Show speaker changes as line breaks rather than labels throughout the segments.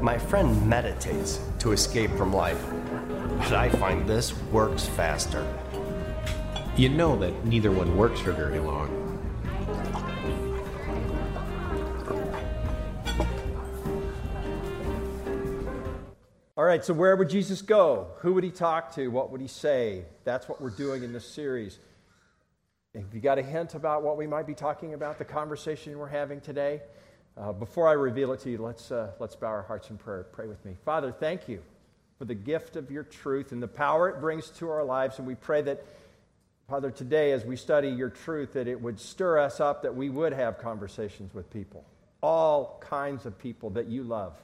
My friend meditates to escape from life, but I find this works faster.
You know that neither one works for very long.
All right, so where would Jesus go? Who would he talk to? What would he say? That's what we're doing in this series. Have you got a hint about what we might be talking about, the conversation we're having today? Uh, before I reveal it to you, let's, uh, let's bow our hearts in prayer. Pray with me. Father, thank you for the gift of your truth and the power it brings to our lives. And we pray that, Father, today as we study your truth, that it would stir us up, that we would have conversations with people, all kinds of people that you love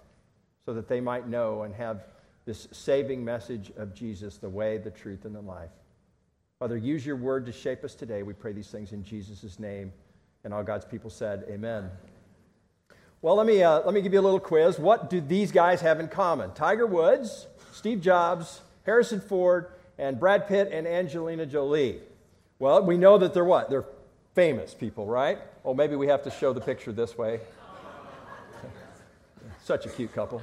so that they might know and have this saving message of Jesus, the way, the truth, and the life. Father, use your word to shape us today. We pray these things in Jesus' name. And all God's people said, Amen. Well, let me, uh, let me give you a little quiz. What do these guys have in common? Tiger Woods, Steve Jobs, Harrison Ford, and Brad Pitt and Angelina Jolie. Well, we know that they're what? They're famous people, right? Oh, maybe we have to show the picture this way. Such a cute couple.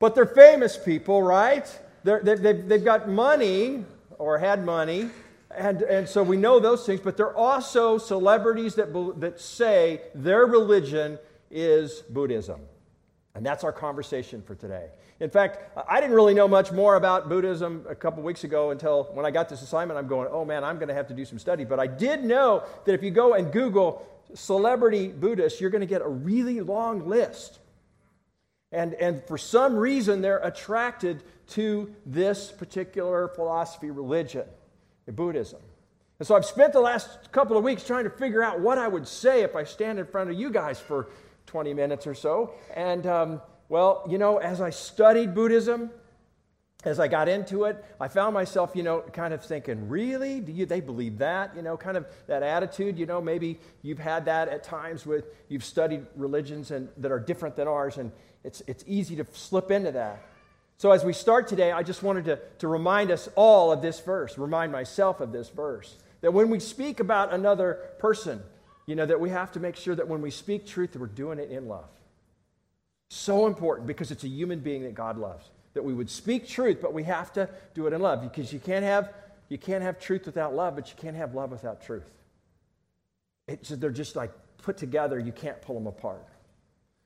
But they're famous people, right? They're, they've, they've got money or had money, and, and so we know those things, but they're also celebrities that, that say their religion is Buddhism. And that's our conversation for today. In fact, I didn't really know much more about Buddhism a couple weeks ago until when I got this assignment. I'm going, oh man, I'm going to have to do some study. But I did know that if you go and Google celebrity Buddhists, you're going to get a really long list. And, and for some reason, they're attracted to this particular philosophy, religion, Buddhism. And so I've spent the last couple of weeks trying to figure out what I would say if I stand in front of you guys for 20 minutes or so. And, um, well, you know, as I studied Buddhism, as I got into it, I found myself, you know, kind of thinking, really? Do you, they believe that? You know, kind of that attitude, you know, maybe you've had that at times with, you've studied religions and, that are different than ours, and it's, it's easy to slip into that. So, as we start today, I just wanted to, to remind us all of this verse, remind myself of this verse. That when we speak about another person, you know, that we have to make sure that when we speak truth, that we're doing it in love. So important because it's a human being that God loves. That we would speak truth, but we have to do it in love because you can't have, you can't have truth without love, but you can't have love without truth. It's, they're just like put together, you can't pull them apart.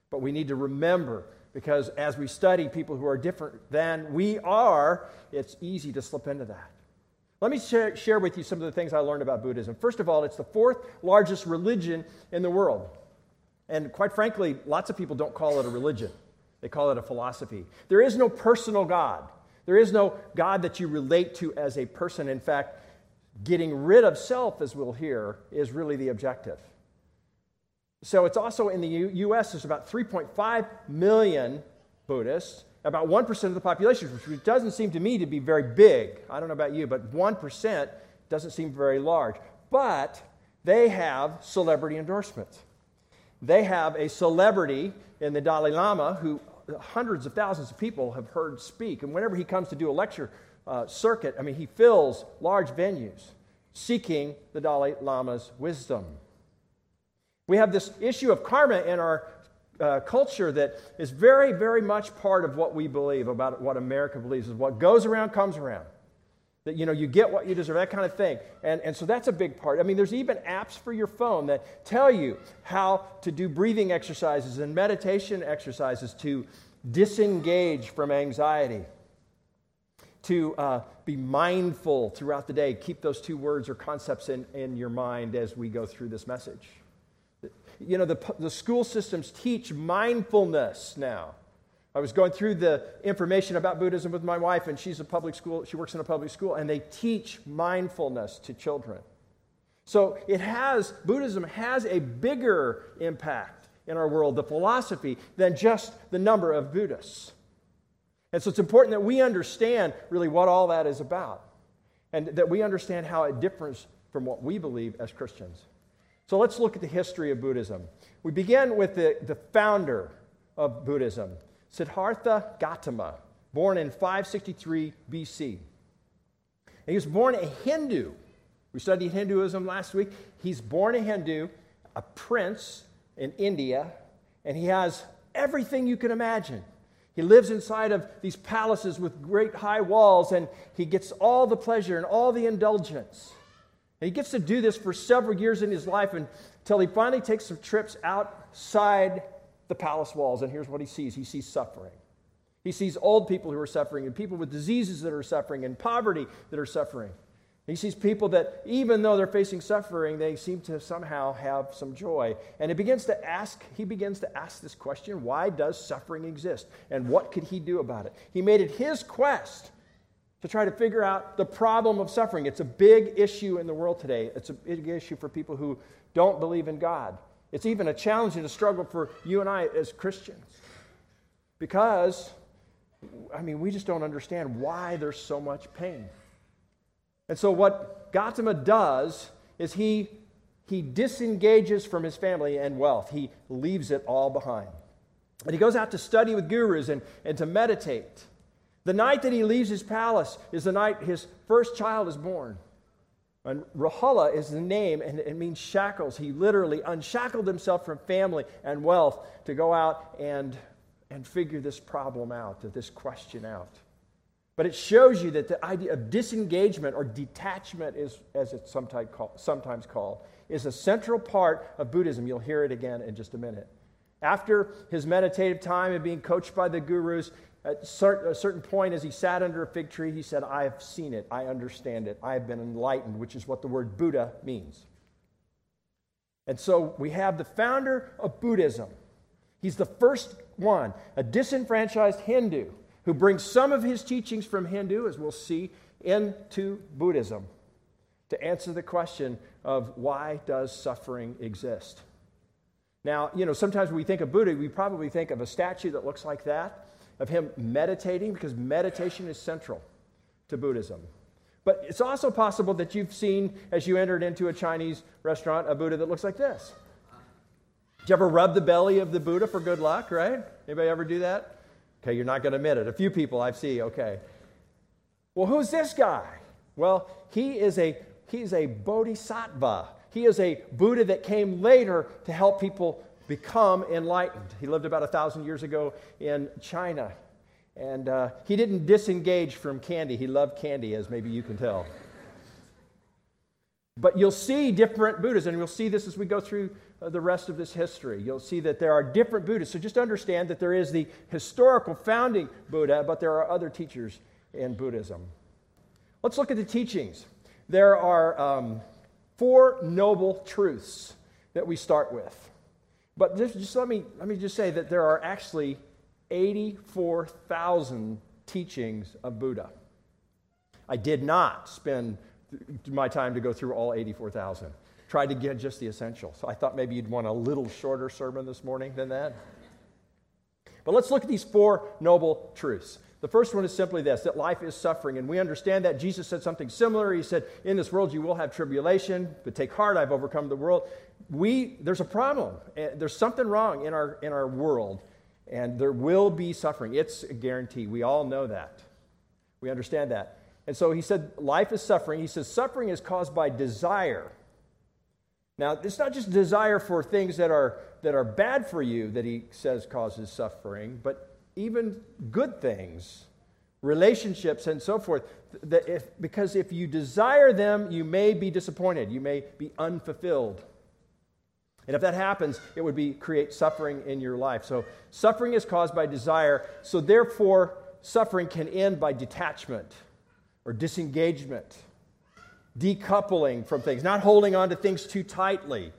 But we need to remember because as we study people who are different than we are, it's easy to slip into that. Let me share, with you some of the things I learned about Buddhism. First of all, it's the fourth largest religion in the world. And quite frankly, lots of people don't call it a religion, they call it a philosophy. There is no personal God, there is no God that you relate to as a person. In fact, getting rid of self, as we'll hear, is really the objective. So it's also in the U- US, there's about 3.5 million Buddhists, about 1% of the population, which doesn't seem to me to be very big. I don't know about you, but 1% doesn't seem very large. But they have celebrity endorsements. They have a celebrity in the Dalai Lama who hundreds of thousands of people have heard speak. And whenever he comes to do a lecture uh, circuit, I mean, he fills large venues seeking the Dalai Lama's wisdom. We have this issue of karma in our uh, culture that is very, very much part of what we believe about what America believes is what goes around comes around. That you know you get what you deserve, that kind of thing. And, and so that's a big part. I mean, there's even apps for your phone that tell you how to do breathing exercises and meditation exercises to disengage from anxiety, to uh, be mindful throughout the day. Keep those two words or concepts in, in your mind as we go through this message you know, the, the school systems teach mindfulness now. I was going through the information about Buddhism with my wife, and she's a public school, she works in a public school, and they teach mindfulness to children. So it has, Buddhism has a bigger impact in our world, the philosophy, than just the number of Buddhists. And so it's important that we understand really what all that is about, and that we understand how it differs from what we believe as Christians. So let's look at the history of Buddhism. We begin with the, the founder of Buddhism, Siddhartha Gautama, born in 563 BC. And he was born a Hindu. We studied Hinduism last week. He's born a Hindu, a prince in India, and he has everything you can imagine. He lives inside of these palaces with great high walls, and he gets all the pleasure and all the indulgence. He gets to do this for several years in his life until he finally takes some trips outside the palace walls. And here's what he sees he sees suffering. He sees old people who are suffering, and people with diseases that are suffering, and poverty that are suffering. He sees people that, even though they're facing suffering, they seem to somehow have some joy. And he begins to ask, he begins to ask this question why does suffering exist? And what could he do about it? He made it his quest to try to figure out the problem of suffering. It's a big issue in the world today. It's a big issue for people who don't believe in God. It's even a challenge and a struggle for you and I as Christians. Because, I mean, we just don't understand why there's so much pain. And so, what Gautama does is he, he disengages from his family and wealth, he leaves it all behind. And he goes out to study with gurus and, and to meditate. The night that he leaves his palace is the night his first child is born. And Rahula is the name, and it means shackles. He literally unshackled himself from family and wealth to go out and, and figure this problem out, this question out. But it shows you that the idea of disengagement or detachment, is, as it's sometimes, sometimes called, is a central part of Buddhism. You'll hear it again in just a minute. After his meditative time and being coached by the gurus, at a certain point, as he sat under a fig tree, he said, I have seen it, I understand it, I have been enlightened, which is what the word Buddha means. And so we have the founder of Buddhism. He's the first one, a disenfranchised Hindu who brings some of his teachings from Hindu, as we'll see, into Buddhism to answer the question of why does suffering exist? Now, you know, sometimes when we think of Buddha, we probably think of a statue that looks like that, of him meditating, because meditation is central to Buddhism. But it's also possible that you've seen, as you entered into a Chinese restaurant, a Buddha that looks like this. Did you ever rub the belly of the Buddha for good luck, right? Anybody ever do that? Okay, you're not going to admit it. A few people I see, okay. Well, who's this guy? Well, he is a he's a bodhisattva. He is a Buddha that came later to help people become enlightened. He lived about a thousand years ago in China. And uh, he didn't disengage from candy. He loved candy, as maybe you can tell. But you'll see different Buddhas, and you'll see this as we go through uh, the rest of this history. You'll see that there are different Buddhas. So just understand that there is the historical founding Buddha, but there are other teachers in Buddhism. Let's look at the teachings. There are um, four noble truths that we start with. But just, just let, me, let me just say that there are actually 84,000 teachings of Buddha. I did not spend my time to go through all 84,000. Tried to get just the essentials. So I thought maybe you'd want a little shorter sermon this morning than that. But let's look at these four noble truths. The first one is simply this that life is suffering, and we understand that. Jesus said something similar. He said, In this world you will have tribulation, but take heart, I've overcome the world. We, there's a problem. Eh, there's something wrong in our, in our world, and there will be suffering. It's a guarantee. We all know that. We understand that. And so he said, life is suffering. He says, suffering is caused by desire. Now, it's not just desire for things that are, that are bad for you that he says causes suffering, but even good things, relationships, and so forth. That if, because if you desire them, you may be disappointed, you may be unfulfilled. And if that happens, it would be create suffering in your life. So suffering is caused by desire. So therefore, suffering can end by detachment or disengagement, decoupling from things, not holding on to things too tightly.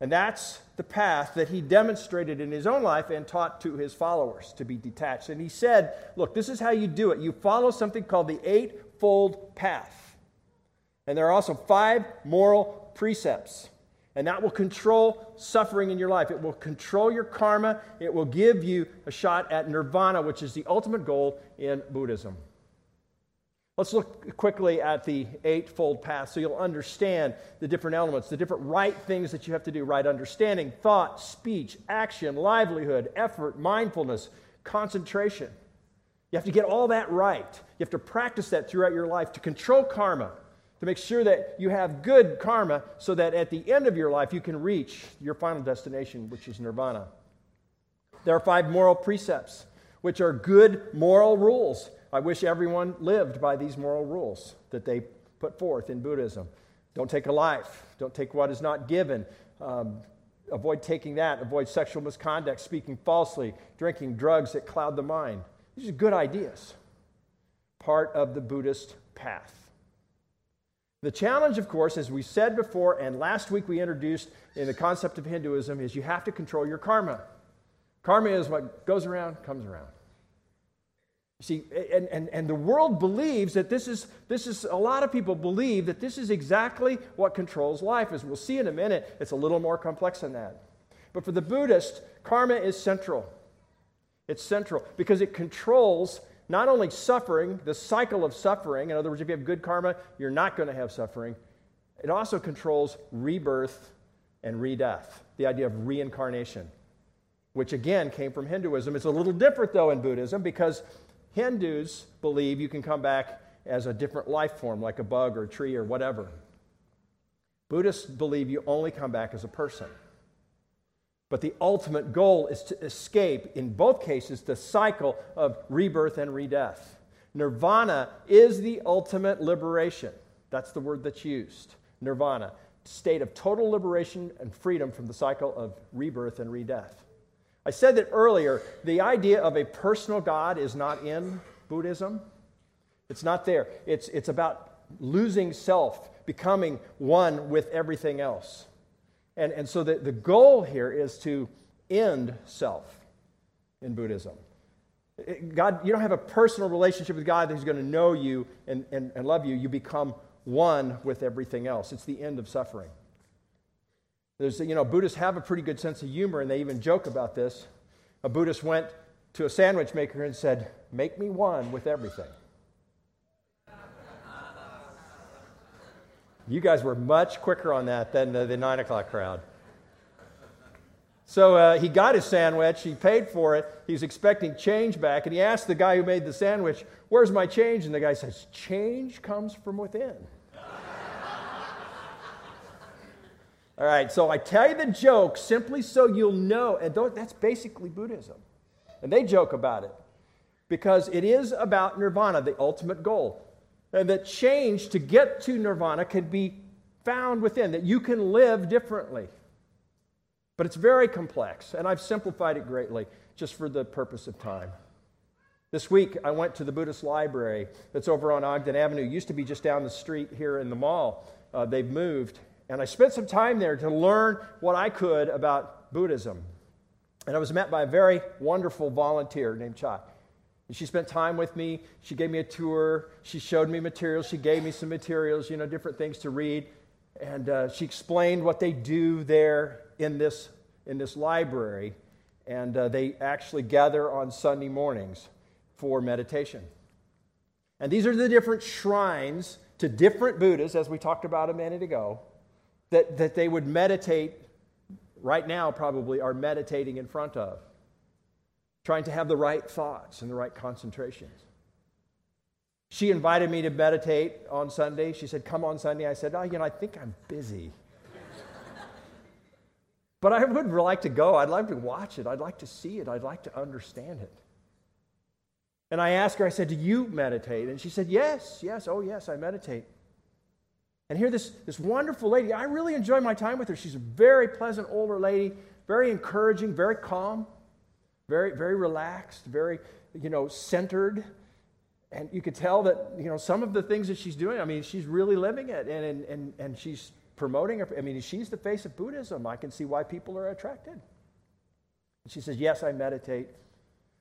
And that's the path that he demonstrated in his own life and taught to his followers to be detached. And he said, Look, this is how you do it. You follow something called the Eightfold Path. And there are also five moral precepts. And that will control suffering in your life. It will control your karma. It will give you a shot at nirvana, which is the ultimate goal in Buddhism. Let's look quickly at the eightfold path so you'll understand the different elements, the different right things that you have to do right understanding, thought, speech, action, livelihood, effort, mindfulness, concentration. You have to get all that right. You have to practice that throughout your life to control karma, to make sure that you have good karma so that at the end of your life you can reach your final destination, which is nirvana. There are five moral precepts. which are good moral rules. I wish everyone lived by these moral rules that they put forth in Buddhism. Don't take a life, don't take what is not given. Um, avoid taking that, avoid sexual misconduct, speaking falsely, drinking drugs that cloud the mind. These are good ideas, part of the Buddhist path. The challenge, of course, as we said before, and last week we introduced in the concept of Hinduism, is you have to control your karma. Karma is what goes around, comes around. See, and, and, and the world believes that this is, this is, a lot of people believe that this is exactly what controls life. As we'll see in a minute, it's a little more complex than that. But for the Buddhist, karma is central. It's central because it controls not only suffering, the cycle of suffering. In other words, if you have good karma, you're not going to have suffering. It also controls rebirth and redeath, the idea of reincarnation, which again came from Hinduism. It's a little different, though, in Buddhism because Hindus believe you can come back as a different life form, like a bug or a tree or whatever. Buddhists believe you only come back as a person. But the ultimate goal is to escape, in both cases, the cycle of rebirth and redeath. Nirvana is the ultimate liberation. That's the word that's used. Nirvana, state of total liberation and freedom from the cycle of rebirth and redeath. I said that earlier, the idea of a personal God is not in Buddhism. It's not there. It's, it's about losing self, becoming one with everything else. And, and so the, the goal here is to end self in Buddhism. God, you don't have a personal relationship with God who's going to know you and, and, and love you. You become one with everything else. It's the end of suffering. There's, you know, Buddhists have a pretty good sense of humor, and they even joke about this. A Buddhist went to a sandwich maker and said, Make me one with everything. You guys were much quicker on that than the, the nine o'clock crowd. So uh, he got his sandwich, he paid for it, he was expecting change back, and he asked the guy who made the sandwich, Where's my change? And the guy says, Change comes from within. All right, so I tell you the joke simply so you'll know, and that's basically Buddhism. And they joke about it because it is about nirvana, the ultimate goal. And that change to get to nirvana can be found within, that you can live differently. But it's very complex, and I've simplified it greatly just for the purpose of time. This week, I went to the Buddhist library that's over on Ogden Avenue. It used to be just down the street here in the mall. Uh, they've moved. And I spent some time there to learn what I could about Buddhism. And I was met by a very wonderful volunteer named Chai. And she spent time with me. She gave me a tour. She showed me materials. She gave me some materials, you know, different things to read. And uh, she explained what they do there in this, in this library. And uh, they actually gather on Sunday mornings for meditation. And these are the different shrines to different Buddhas, as we talked about a minute ago, that, that they would meditate, right now probably are meditating in front of trying to have the right thoughts and the right concentrations. She invited me to meditate on Sunday. She said, Come on Sunday. I said, Oh, you know, I think I'm busy. but I would like to go. I'd like to watch it. I'd like to see it. I'd like to understand it. And I asked her, I said, Do you meditate? And she said, Yes, yes, oh, yes, I meditate. And here, this, this wonderful lady, I really enjoy my time with her. She's a very pleasant older lady, very encouraging, very calm very, very relaxed, very, you know, centered. And you could tell that, you know, some of the things that she's doing, I mean, she's really living it and, and, and, she's promoting. I mean, she's the face of Buddhism. I can see why people are attracted. And she says, Yes, I meditate.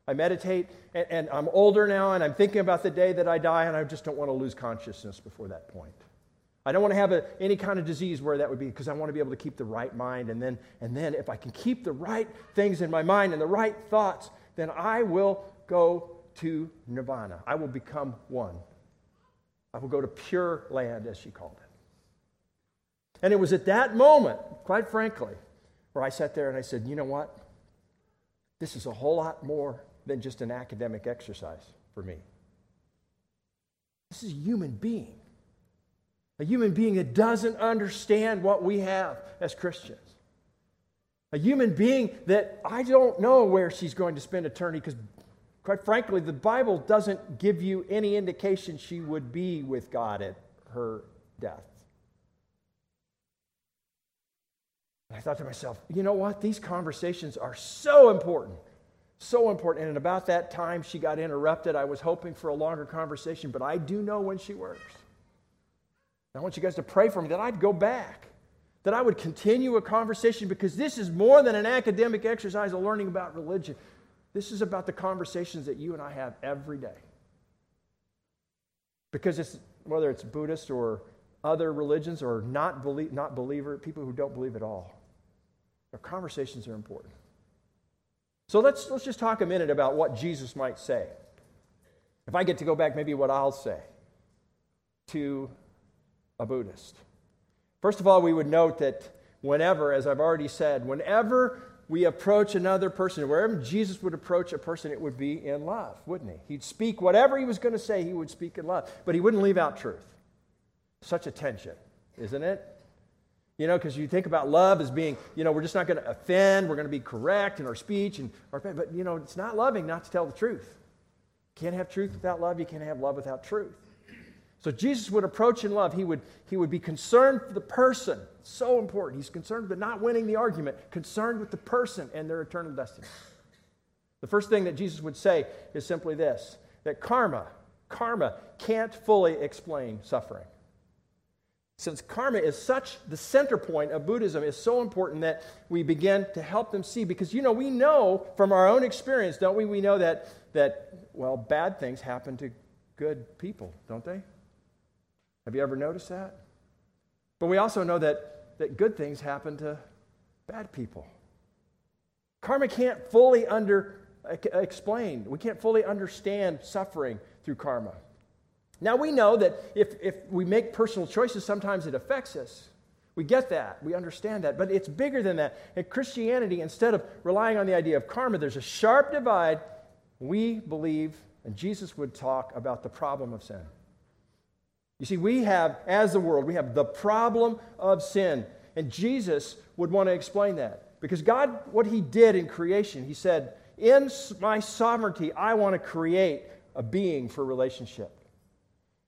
I meditate, and, and I'm older now, and I'm thinking about the day that I die, and I just don't want to lose consciousness before that point. I don't want to have a, any kind of disease where that would be because I want to be able to keep the right mind. And then, and then if I can keep the right things in my mind and the right thoughts, then I will go to nirvana. I will become one. I will go to pure land, as she called it. And it was at that moment, quite frankly, where I sat there and I said, you know what? This is a whole lot more than just an academic exercise for me. This is a human being a human being that doesn't understand what we have as Christians. A human being that I don't know where she's going to spend eternity because quite frankly, the Bible doesn't give you any indication she would be with God at her death. I thought to myself, you know what? These conversations are so important. So important. And about that time, she got interrupted. I was hoping for a longer conversation, but I do know when she works. I want you guys to pray for me that I'd go back, that I would continue a conversation because this is more than an academic exercise of learning about religion. This is about the conversations that you and I have every day. Because it's whether it's Buddhist or other religions or not, believe, not believer, people who don't believe at all. Our conversations are important. So let's, let's just talk a minute about what Jesus might say. If I get to go back, maybe what I'll say to a Buddhist. First of all, we would note that whenever, as I've already said, whenever we approach another person, wherever Jesus would approach a person, it would be in love, wouldn't he? He'd speak whatever he was going to say, he would speak in love, but he wouldn't leave out truth. Such a tension, isn't it? You know, because you think about love as being, you know, we're just not going to offend, we're going to be correct in our speech, and our, but, you know, it's not loving not to tell the truth. You can't have truth without love, you can't have love without truth. So Jesus would approach in love. He would, he would be concerned for the person. So important. He's concerned with not winning the argument, concerned with the person and their eternal destiny. The first thing that Jesus would say is simply this that karma, karma can't fully explain suffering. Since karma is such the center point of Buddhism is so important that we begin to help them see because you know we know from our own experience, don't we? We know that that well, bad things happen to good people, don't they? Have you ever noticed that? But we also know that, that good things happen to bad people. Karma can't fully under explain. We can't fully understand suffering through karma. Now we know that if, if we make personal choices, sometimes it affects us. We get that. We understand that. But it's bigger than that. In Christianity, instead of relying on the idea of karma, there's a sharp divide. We believe, and Jesus would talk about the problem of sin. You see, we have, as the world, we have the problem of sin. And Jesus would want to explain that. Because God, what He did in creation, He said, In my sovereignty, I want to create a being for relationship.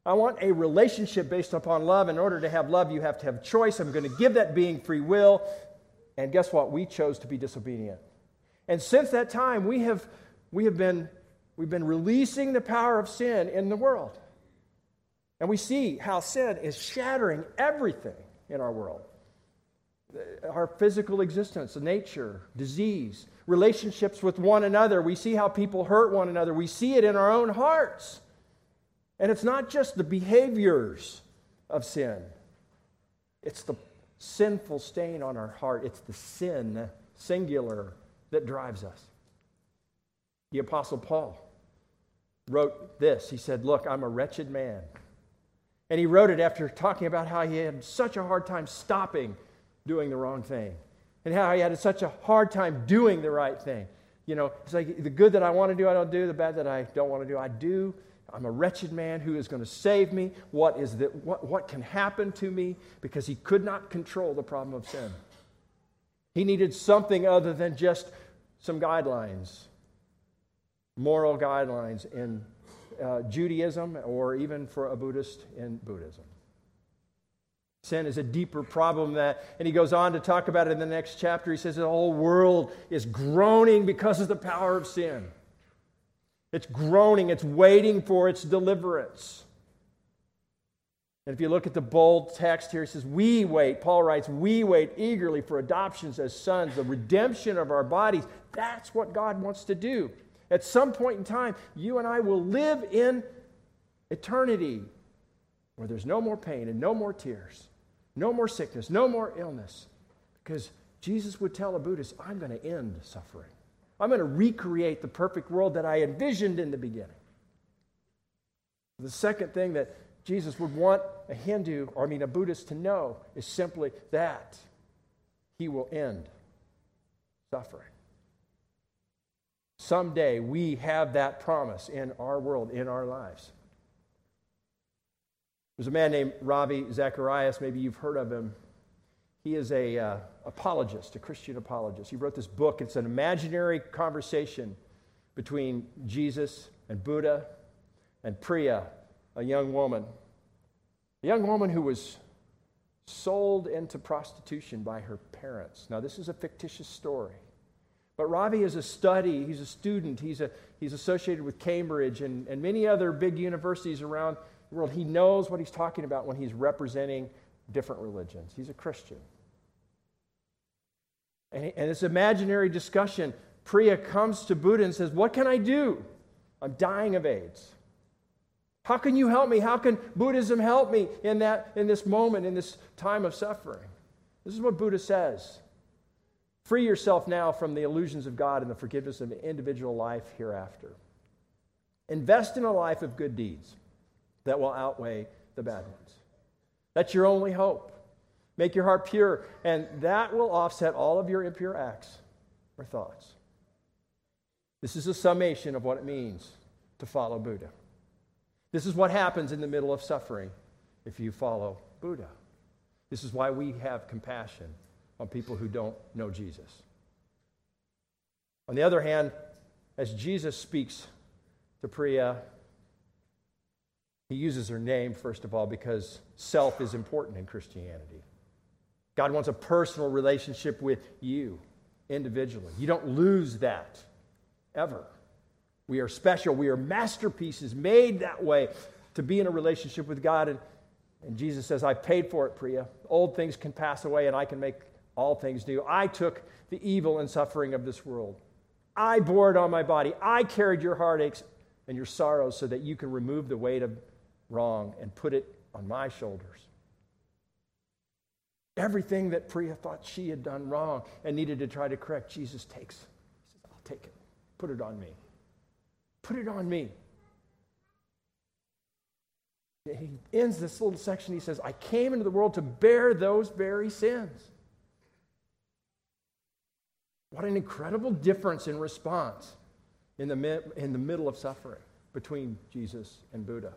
I want a relationship based upon love. In order to have love, you have to have choice. I'm going to give that being free will. And guess what? We chose to be disobedient. And since that time, we have, we have been, we've been releasing the power of sin in the world. And we see how sin is shattering everything in our world our physical existence, nature, disease, relationships with one another. We see how people hurt one another. We see it in our own hearts. And it's not just the behaviors of sin, it's the sinful stain on our heart. It's the sin, singular, that drives us. The Apostle Paul wrote this He said, Look, I'm a wretched man. And he wrote it after talking about how he had such a hard time stopping doing the wrong thing and how he had such a hard time doing the right thing. You know, it's like the good that I want to do, I don't do. The bad that I don't want to do, I do. I'm a wretched man. Who is going to save me? What, is the, what, what can happen to me? Because he could not control the problem of sin. He needed something other than just some guidelines, moral guidelines in uh, Judaism or even for a Buddhist in Buddhism. Sin is a deeper problem that, and he goes on to talk about it in the next chapter. He says the whole world is groaning because of the power of sin. It's groaning, it's waiting for its deliverance. And if you look at the bold text here, it says, We wait, Paul writes, we wait eagerly for adoptions as sons, the redemption of our bodies. That's what God wants to do. At some point in time, you and I will live in eternity where there's no more pain and no more tears, no more sickness, no more illness. Because Jesus would tell a Buddhist, I'm going to end suffering. I'm going to recreate the perfect world that I envisioned in the beginning. The second thing that Jesus would want a Hindu, or I mean a Buddhist, to know is simply that he will end suffering. Someday we have that promise in our world, in our lives. There's a man named Ravi Zacharias, maybe you've heard of him. He is a uh, apologist, a Christian apologist. He wrote this book. It's an imaginary conversation between Jesus and Buddha and Priya, a young woman. A young woman who was sold into prostitution by her parents. Now, this is a fictitious story. But Ravi is a study, he's a student, he's, a, he's associated with Cambridge and, and many other big universities around the world. He knows what he's talking about when he's representing different religions. He's a Christian. And, and this imaginary discussion, Priya comes to Buddha and says, What can I do? I'm dying of AIDS. How can you help me? How can Buddhism help me in, that, in this moment, in this time of suffering? This is what Buddha says. Free yourself now from the illusions of God and the forgiveness of individual life hereafter. Invest in a life of good deeds that will outweigh the bad ones. That's your only hope. Make your heart pure, and that will offset all of your impure acts or thoughts. This is a summation of what it means to follow Buddha. This is what happens in the middle of suffering if you follow Buddha. This is why we have compassion on people who don't know Jesus. On the other hand, as Jesus speaks to Priya, he uses her name, first of all, because self is important in Christianity. God wants a personal relationship with you individually. You don't lose that ever. We are special. We are masterpieces made that way to be in a relationship with God. And, and Jesus says, I paid for it, Priya. Old things can pass away and I can make all things new. I took the evil and suffering of this world. I bore it on my body. I carried your heartaches and your sorrows so that you can remove the weight of wrong and put it on my shoulders. Everything that Priya thought she had done wrong and needed to try to correct, Jesus takes. He says, I'll take it. Put it on me. Put it on me. He ends this little section. He says, I came into the world to bear those very sins. What an incredible difference in response in the, in the middle of suffering between Jesus and Buddha.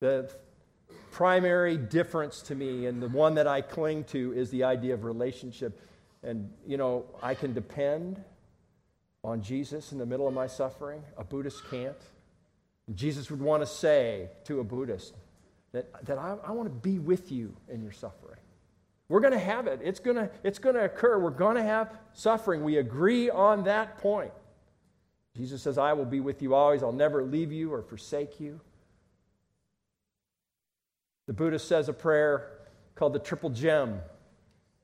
The primary difference to me, and the one that I cling to, is the idea of relationship. And, you know, I can depend on Jesus in the middle of my suffering. A Buddhist can't. Jesus would want to say to a Buddhist that, that I, I want to be with you in your suffering. We're going to have it. It's going to, it's going to occur. We're going to have suffering. We agree on that point. Jesus says, I will be with you always. I'll never leave you or forsake you. The Buddha says a prayer called the Triple Gem.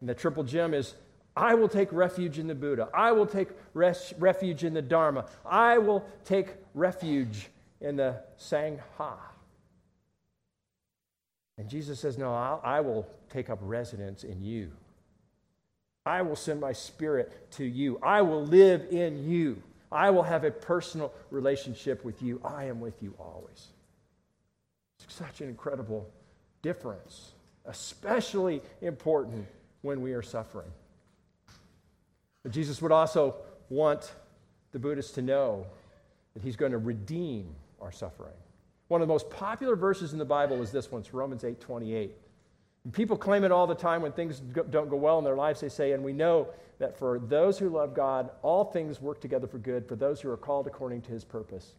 And the Triple Gem is I will take refuge in the Buddha. I will take res- refuge in the Dharma. I will take refuge in the Sangha. And Jesus says, No, I'll, I will take up residence in you. I will send my spirit to you. I will live in you. I will have a personal relationship with you. I am with you always. It's such an incredible difference, especially important when we are suffering. But Jesus would also want the Buddhists to know that he's going to redeem our suffering. One of the most popular verses in the Bible is this one. It's Romans 8 28. And people claim it all the time when things don't go well in their lives. They say, And we know that for those who love God, all things work together for good, for those who are called according to his purpose.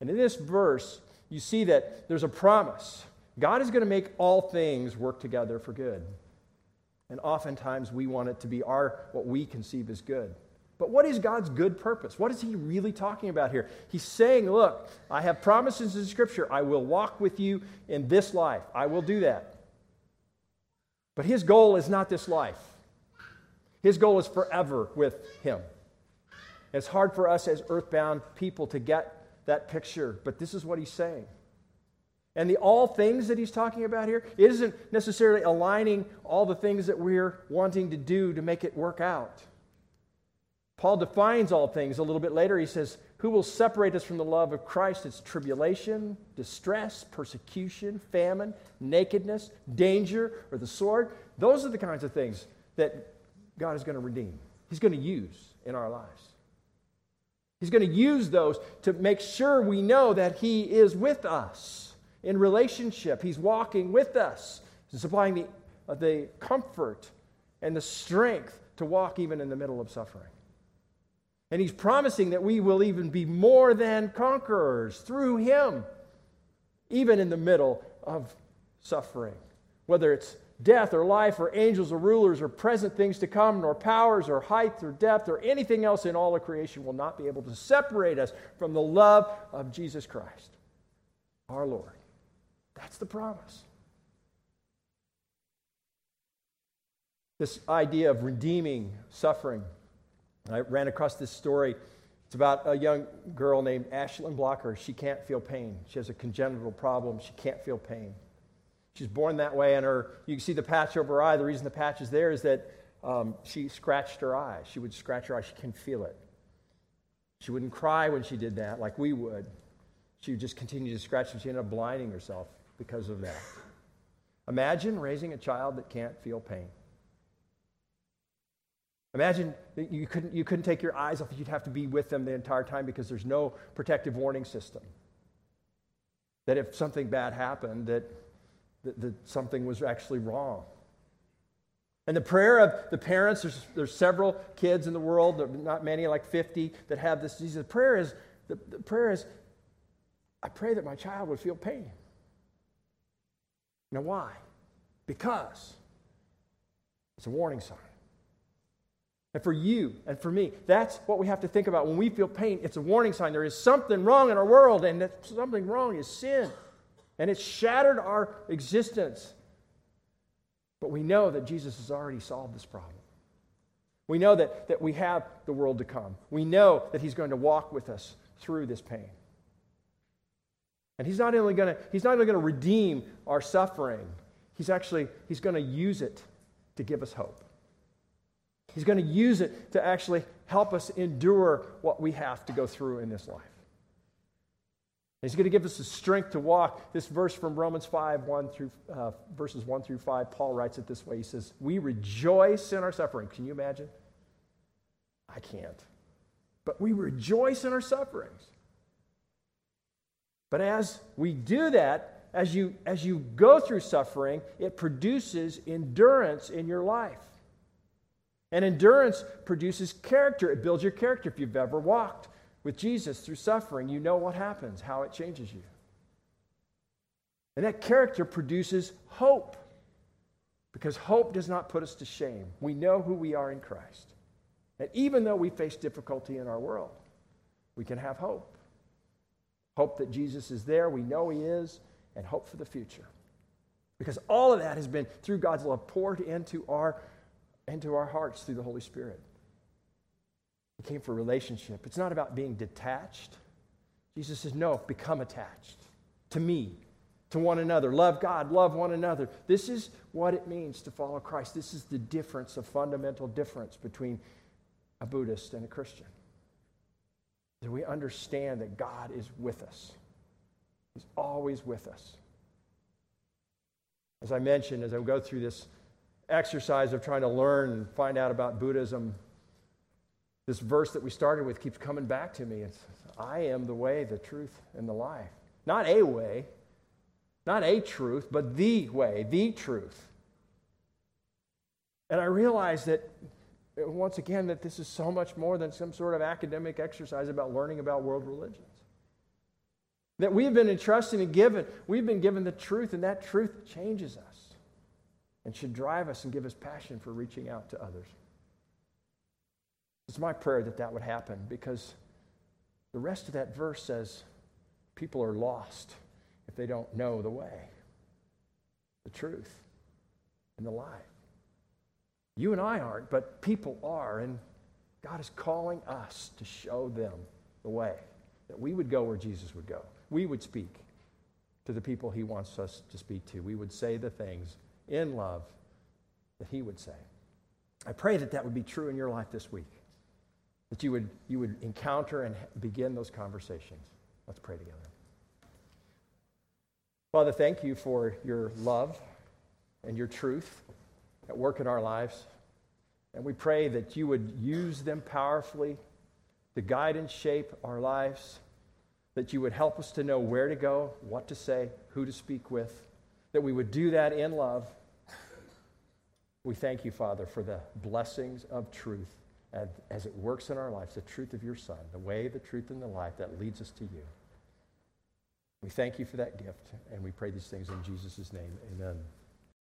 And in this verse, you see that there's a promise. God is going to make all things work together for good. And oftentimes we want it to be our what we conceive as good. But what is God's good purpose? What is he really talking about here? He's saying, look, I have promises in scripture. I will walk with you in this life. I will do that. But his goal is not this life. His goal is forever with him. It's hard for us as earthbound people to get that picture, but this is what he's saying. And the all things that he's talking about here isn't necessarily aligning all the things that we're wanting to do to make it work out. Paul defines all things a little bit later. He says, Who will separate us from the love of Christ? It's tribulation, distress, persecution, famine, nakedness, danger, or the sword. Those are the kinds of things that God is going to redeem, He's going to use in our lives. He's going to use those to make sure we know that He is with us in relationship. He's walking with us, supplying the, uh, the comfort and the strength to walk even in the middle of suffering. And he's promising that we will even be more than conquerors through him, even in the middle of suffering. Whether it's death or life or angels or rulers or present things to come, nor powers or height or depth or anything else in all of creation will not be able to separate us from the love of Jesus Christ, our Lord. That's the promise. This idea of redeeming suffering. I ran across this story. It's about a young girl named Ashlyn Blocker. She can't feel pain. She has a congenital problem. She can't feel pain. She's born that way, and her, you can see the patch over her eye. The reason the patch is there is that um, she scratched her eye. She would scratch her eye. She can feel it. She wouldn't cry when she did that like we would. She would just continue to scratch, and she ended up blinding herself because of that. Imagine raising a child that can't feel pain. Imagine that you couldn't, you couldn't take your eyes off, you'd have to be with them the entire time because there's no protective warning system. That if something bad happened, that that, that something was actually wrong. And the prayer of the parents, there's, there's several kids in the world, not many, like 50, that have this disease. The prayer is, the, the prayer is, I pray that my child would feel pain. Now, why? Because it's a warning sign. And for you and for me, that's what we have to think about. When we feel pain, it's a warning sign. There is something wrong in our world, and that something wrong is sin and it's shattered our existence. But we know that Jesus has already solved this problem. We know that, that we have the world to come. We know that He's going to walk with us through this pain. And He's not only going to, he's not only going to redeem our suffering, He's actually He's going to use it to give us hope. He's going to use it to actually help us endure what we have to go through in this life. He's going to give us the strength to walk. This verse from Romans 5, 1 through, uh, verses 1 through 5, Paul writes it this way. He says, We rejoice in our suffering. Can you imagine? I can't. But we rejoice in our sufferings. But as we do that, as you, as you go through suffering, it produces endurance in your life. And endurance produces character. It builds your character if you've ever walked with Jesus through suffering, you know what happens, how it changes you. And that character produces hope because hope does not put us to shame. We know who we are in Christ. And even though we face difficulty in our world, we can have hope. Hope that Jesus is there, we know He is, and hope for the future. Because all of that has been, through God's love, poured into our, into our hearts through the Holy Spirit. It came for relationship. It's not about being detached. Jesus says, no, become attached to me, to one another. Love God, love one another. This is what it means to follow Christ. This is the difference, a fundamental difference between a Buddhist and a Christian. That we understand that God is with us, He's always with us. As I mentioned, as I go through this exercise of trying to learn and find out about Buddhism, this verse that we started with keeps coming back to me. It's, I am the way, the truth, and the life. Not a way, not a truth, but the way, the truth. And I realize that, uh, once again, that this is so much more than some sort of academic exercise about learning about world religions. That we've been entrusted and given, we've been given the truth, and that truth changes us and should drive us and give us passion for reaching out to others. It's my prayer that that would happen because the rest of that verse says people are lost if they don't know the way, the truth, and the life. You and I aren't, but people are, and God is calling us to show them the way, that we would go where Jesus would go. We would speak to the people he wants us to speak to. We would say the things in love that he would say. I pray that that would be true in your life this week that you would, you would encounter and begin those conversations. Let's pray together. Father, thank you for your love and your truth at work in our lives. And we pray that you would use them powerfully to guide and shape our lives, that you would help us to know where to go, what to say, who to speak with, that we would do that in love, We thank you, Father, for the blessings of truth as, it works in our lives, the truth of your Son, the way, the truth, and the life that leads us to you. We thank you for that gift, and we pray these things in Jesus' name. Amen.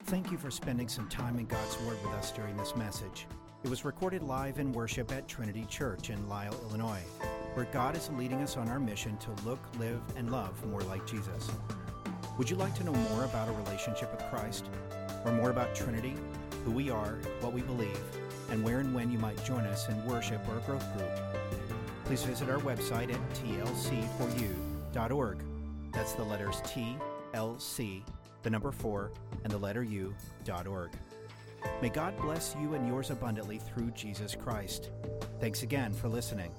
Thank you for spending some time in God's Word with us during this message. It was recorded live in worship at Trinity Church in Lisle, Illinois, where God is leading us on our mission to look, live, and love more like Jesus. Would you like to know more about a relationship with Christ? Or more about Trinity, who we are, what we believe, and where and when you might join us in worship or a growth group? Please visit our website at tlc4u.org. That's the letters T, L, C, the number 4, and the letter U.org. May God bless you and yours abundantly through Jesus Christ. Thanks again for listening.